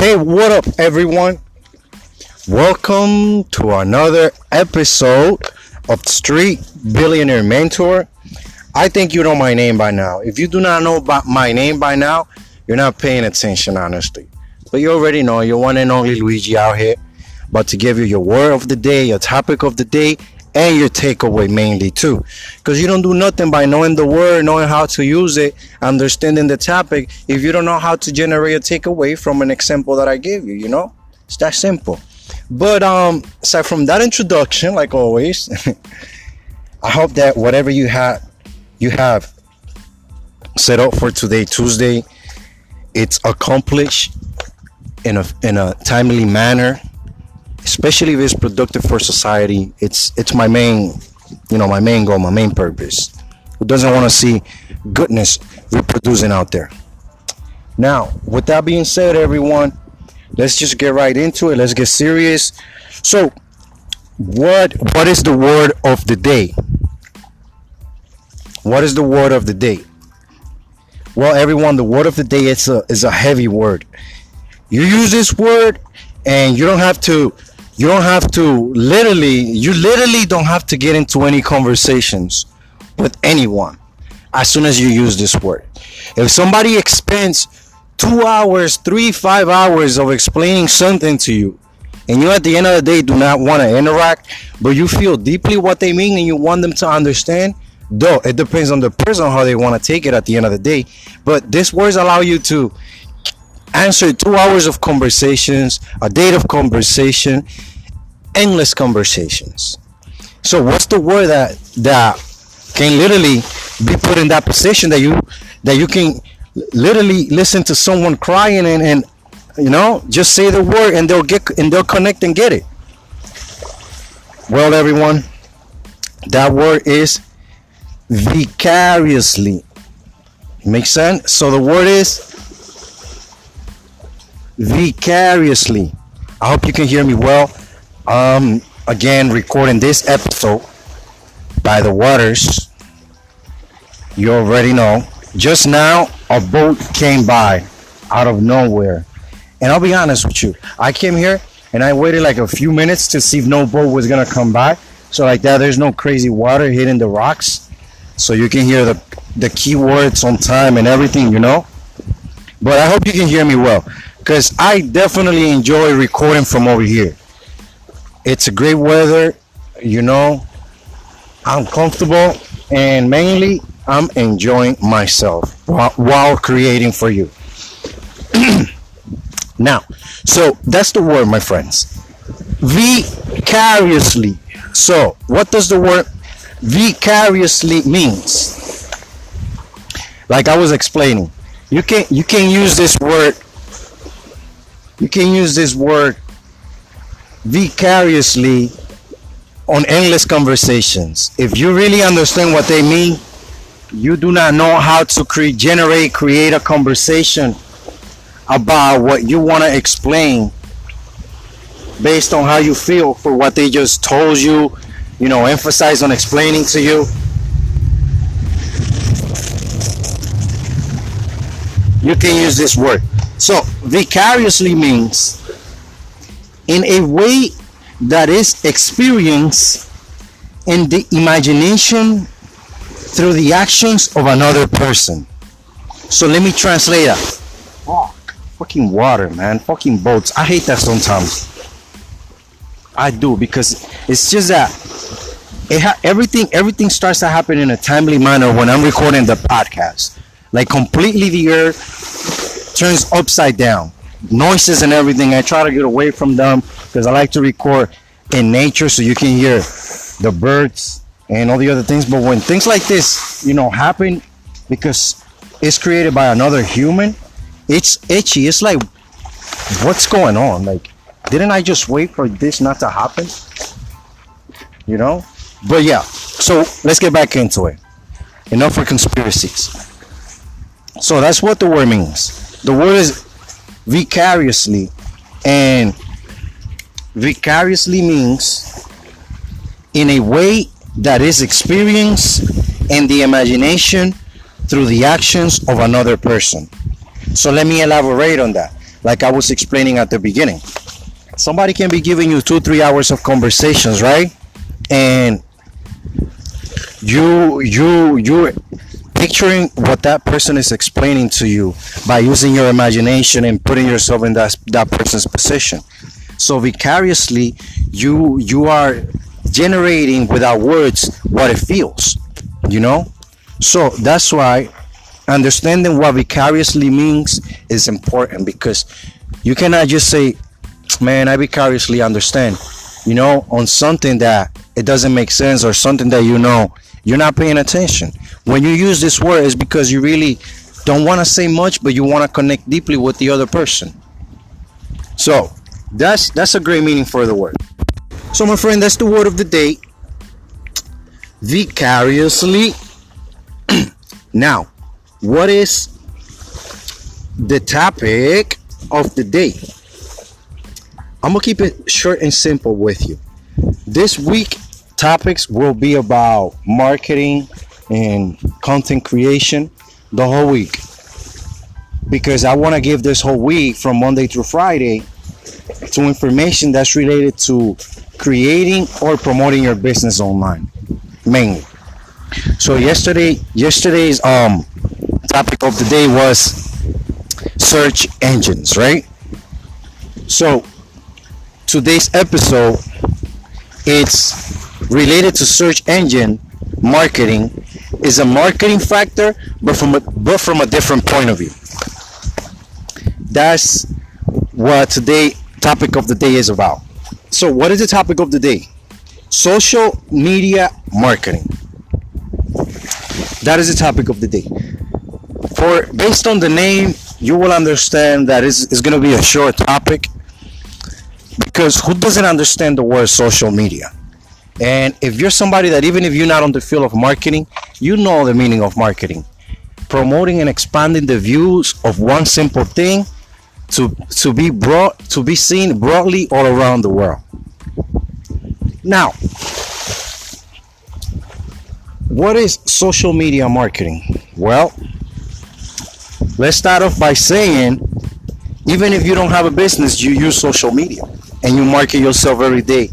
Hey, what up, everyone? Welcome to another episode of Street Billionaire Mentor. I think you know my name by now. If you do not know my name by now, you're not paying attention, honestly. But you already know you're one and only Luigi out here. But to give you your word of the day, your topic of the day, and your takeaway mainly too. Because you don't do nothing by knowing the word, knowing how to use it, understanding the topic, if you don't know how to generate a takeaway from an example that I gave you, you know? It's that simple. But um aside from that introduction, like always, I hope that whatever you have you have set up for today, Tuesday, it's accomplished in a in a timely manner especially if it's productive for society it's it's my main you know my main goal my main purpose. Who doesn't want to see goodness reproducing out there? Now with that being said everyone let's just get right into it. Let's get serious. So what what is the word of the day? What is the word of the day? Well everyone the word of the day is a is a heavy word. You use this word and you don't have to you don't have to literally you literally don't have to get into any conversations with anyone as soon as you use this word. If somebody expends two hours three five hours of explaining something to you and you at the end of the day do not want to interact but you feel deeply what they mean and you want them to understand though it depends on the person how they want to take it at the end of the day. But these words allow you to answer two hours of conversations a date of conversation endless conversations. So what's the word that that can literally be put in that position that you that you can literally listen to someone crying and, and you know just say the word and they'll get and they'll connect and get it. Well everyone, that word is vicariously. Make sense? So the word is vicariously. I hope you can hear me well. Um, again, recording this episode by the waters. You already know. Just now, a boat came by out of nowhere. And I'll be honest with you, I came here and I waited like a few minutes to see if no boat was gonna come by. So like that, there's no crazy water hitting the rocks, so you can hear the the keywords on time and everything, you know. But I hope you can hear me well, because I definitely enjoy recording from over here it's a great weather you know. I'm comfortable and mainly i'm enjoying myself while, creating for you. Now so that's the word my friends. Vicariously. So what does the word vicariously means? Like i was explaining you can you can use this word you can use this word vicariously on endless conversations. If you really understand what they mean, you do not know how to create, generate, create a conversation about what you want to explain based on how you feel for what they just told you, you know, emphasize on explaining to you. You can use this word. So, vicariously means in a way that is experienced in the imagination through the actions of another person. So let me translate that. Fuck. Fucking water, man. Fucking boats. I hate that sometimes. I do because it's just that it ha- everything everything starts to happen in a timely manner when I'm recording the podcast. Like completely the earth turns upside down noises and everything. I try to get away from them because I like to record in nature so you can hear the birds and all the other things. But when things like this, you know, happen because it's created by another human, it's itchy. It's like, what's going on? Like, didn't I just wait for this not to happen? You know? But yeah, so let's get back into it. Enough for conspiracies. So that's what the word means. The word is vicariously. And vicariously means in a way that is experienced in the imagination through the actions of another person. So let me elaborate on that. like I was explaining at the beginning. Somebody can be giving you two, three hours of conversations, right? And you you you picturing what that person is explaining to you by using your imagination and putting yourself in that that person's position. So vicariously, you you are generating without words what it feels. You know, so that's why understanding what vicariously means is important because you cannot just say, "Man, I vicariously understand," you know, on something that it doesn't make sense or something that you know you're not paying attention. When you use this word, it's because you really don't want to say much, but you want to connect deeply with the other person. So that's that's a great meaning for the word. So my friend, that's the word of the day. Vicariously. now, what is the topic of the day? I'm gonna keep it short and simple with you. This week topics will be about marketing and content creation the whole week because I want to give this whole week from Monday through Friday to information that's related to creating or promoting your business online mainly. So yesterday yesterday's um topic of the day was search engines, right? So today's episode it's related to search engine marketing is a marketing factor, but from a, but from a different point of view. That's what today topic of the day is about. So, what is the topic of the day? Social media marketing. That is the topic of the day. For based on the name, you will understand that it's, it's going to be a short topic because who doesn't understand the word social media? And if you're somebody that even if you're not on the field of marketing, you know the meaning of marketing. Promoting and expanding the views of one simple thing to to be brought to be seen broadly all around the world. Now, what is social media marketing? Well, let's start off by saying even if you don't have a business, you use social media and you market yourself every day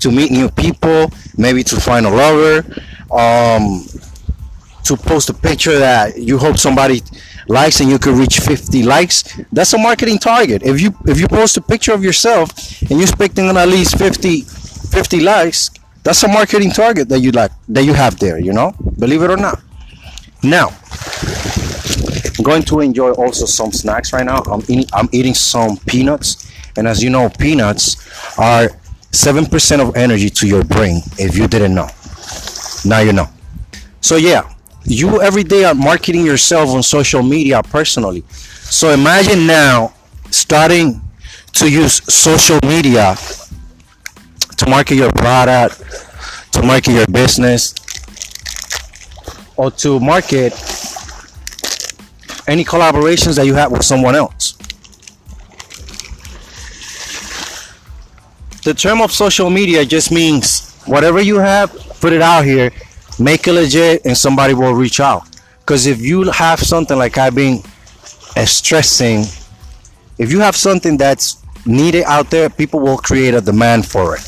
to meet new people, maybe to find a lover, um, to post a picture that you hope somebody likes and you could reach 50 likes. That's a marketing target. If you if you post a picture of yourself and you're expecting at least 50 50 likes, that's a marketing target that you like that you have there. You know, believe it or not. Now, I'm going to enjoy also some snacks right now. I'm eating I'm eating some peanuts, and as you know, peanuts are 7% of energy to your brain if you didn't know. Now you know. So, yeah, you every day are marketing yourself on social media personally. So, imagine now starting to use social media to market your product, to market your business, or to market any collaborations that you have with someone else. The term of social media just means whatever you have, put it out here, make it legit, and somebody will reach out. Because if you have something like I've been stressing, if you have something that's needed out there, people will create a demand for it.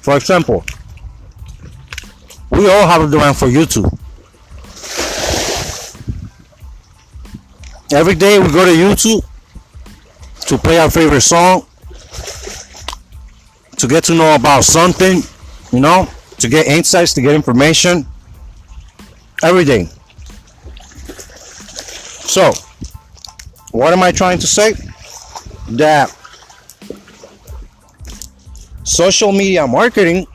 For example, we all have a demand for YouTube. Every day we go to YouTube to play our favorite song, to get to know about something, you know, to get insights, to get information. Every day. So, what am I trying to say? That social media marketing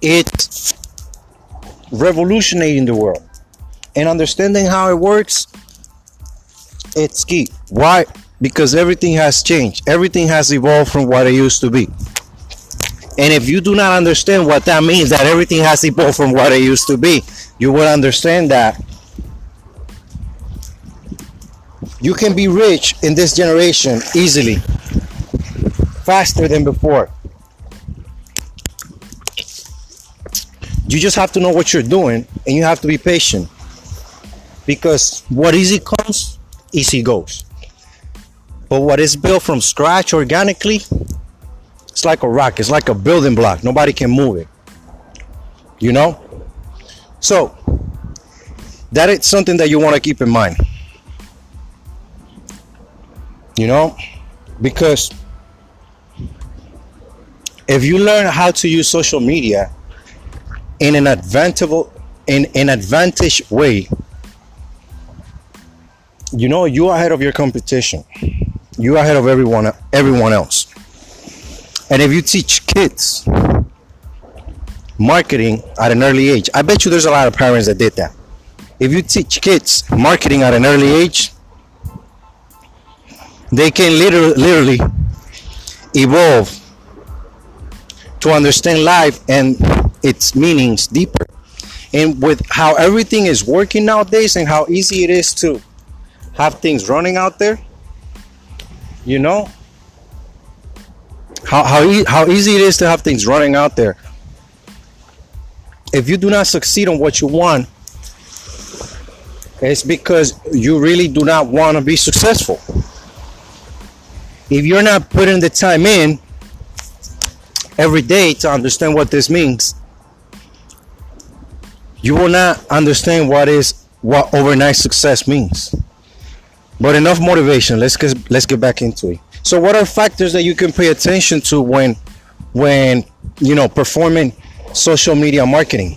it's revolutionating the world and understanding how it works, it's key. Why? Because everything has changed. Everything has evolved from what it used to be. And if you do not understand what that means, that everything has evolved from what it used to be, you will understand that you can be rich in this generation easily, faster than before. You just have to know what you're doing and you have to be patient. Because what easy comes, easy goes. But what is built from scratch organically, it's like a rock, it's like a building block. Nobody can move it. You know? So, that is something that you want to keep in mind. You know? Because if you learn how to use social media in an advantageable in an advantage way, you know you're ahead of your competition. You're ahead of everyone everyone else. And if you teach kids marketing at an early age, I bet you there's a lot of parents that did that. If you teach kids marketing at an early age, they can literally, literally evolve to understand life and its meanings deeper. And with how everything is working nowadays and how easy it is to have things running out there, you know, how, how, e- how easy it is to have things running out there. If you do not succeed on what you want, it's because you really do not want to be successful. If you're not putting the time in every day to understand what this means, you will not understand what is what overnight success means. But enough motivation. Let's get let's get back into it. So, what are factors that you can pay attention to when when you know performing social media marketing?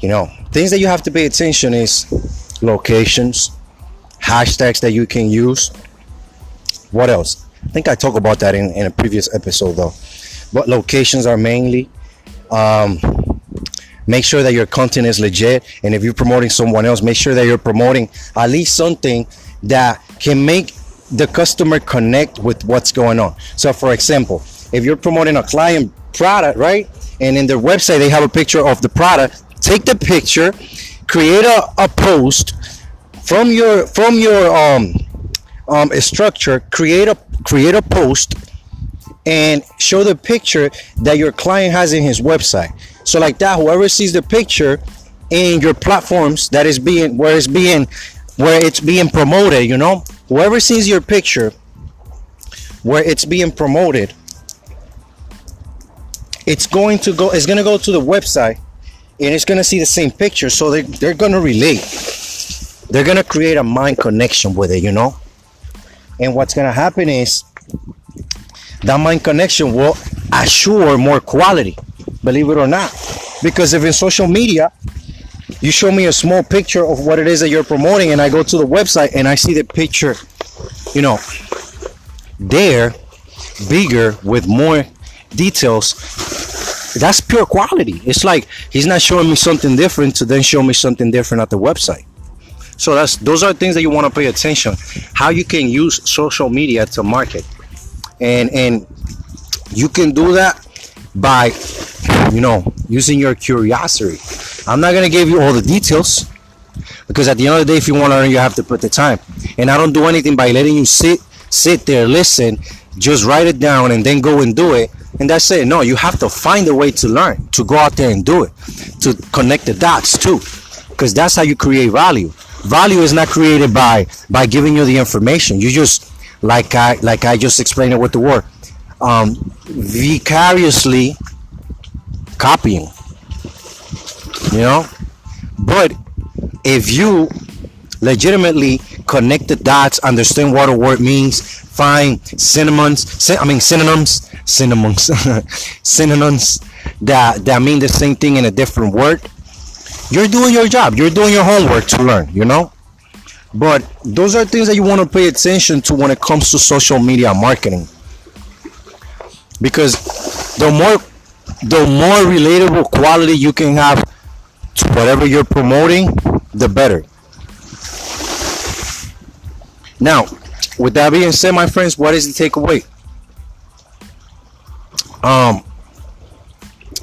You know, things that you have to pay attention is locations, hashtags that you can use. What else? I think I talked about that in, in a previous episode though. But locations are mainly um, make sure that your content is legit and if you're promoting someone else make sure that you're promoting at least something that can make the customer connect with what's going on. So for example if you're promoting a client product right and in their website they have a picture of the product take the picture create a, a post from your from your um, um, structure create a create a post and show the picture that your client has in his website. So like that whoever sees the picture in your platforms that is being where it's being where it's being promoted you know? Whoever sees your picture where it's being promoted it's going to go it's going to go to the website and it's going to see the same picture so they, they're going to relate. They're going to create a mind connection with it you know? And what's going to happen is that mind connection will assure more quality believe it or not. Because if in social media you show me a small picture of what it is that you're promoting and i go to the website and i see the picture you know there bigger with more details. That's pure quality. It's like he's not showing me something different to then show me something different at the website. So that's those are things that you want to pay attention how you can use social media to market. And and you can do that by you know using your curiosity i'm not to give you all the details because at the end of the day if you want to learn you have to put the time. And i don't do anything by letting you sit sit there listen just write it down and then go and do it and that's it. No you have to find a way to learn to go out there and do it to connect the dots too because that's how you create value. Value is not created by by giving you the information. You just like i like i just explained it with the word um, vicariously copying you know? But if you legitimately connect the dots understand what a word means find synonyms i mean synonyms synonyms synonyms that that mean the same thing in a different word you're doing your job. You're doing your homework to learn you know? But those are things that you want to pay attention to when it comes to social media marketing. Because the more the more relatable quality you can have whatever you're promoting the better. Now with that being said my friends what is the takeaway? Um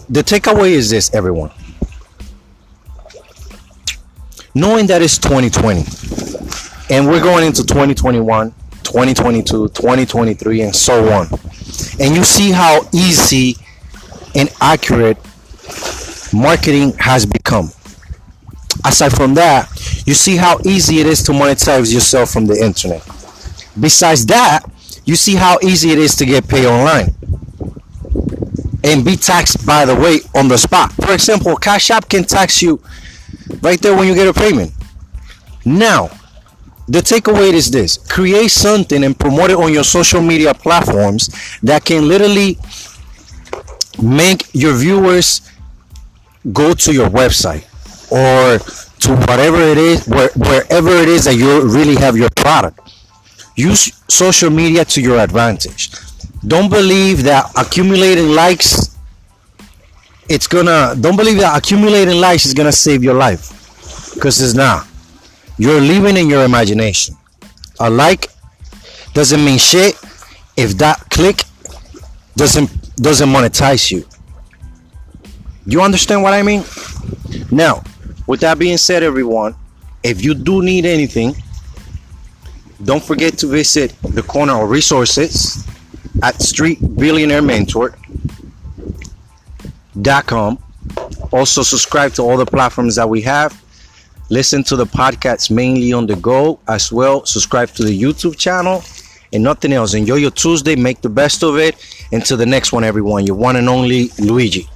the takeaway is this everyone. Knowing that it's 2020 and we're going into 2021 2022 2023 and so on and you see how easy and accurate marketing has become. Aside from that, you see how easy it is to monetize yourself from the internet. Besides that, you see how easy it is to get paid online and be taxed by the way on the spot. For example, Cash App can tax you right there when you get a payment. Now, the takeaway is this create something and promote it on your social media platforms that can literally make your viewers go to your website or to whatever it is where, wherever it is that you really have your product. Use social media to your advantage. Don't believe that accumulating likes it's gonna don't believe that accumulating likes is gonna save your life because it's not. You're living in your imagination. A like doesn't mean shit if that click doesn't doesn't monetize you you understand what i mean now with that being said everyone if you do need anything don't forget to visit the corner of resources at streetbillionairementor.com. Also, subscribe to all the platforms that we have. Listen to the podcasts mainly on the go as well. Subscribe to the YouTube channel and nothing else. Enjoy your Tuesday. Make the best of it. Until the next one, everyone. Your one and only Luigi.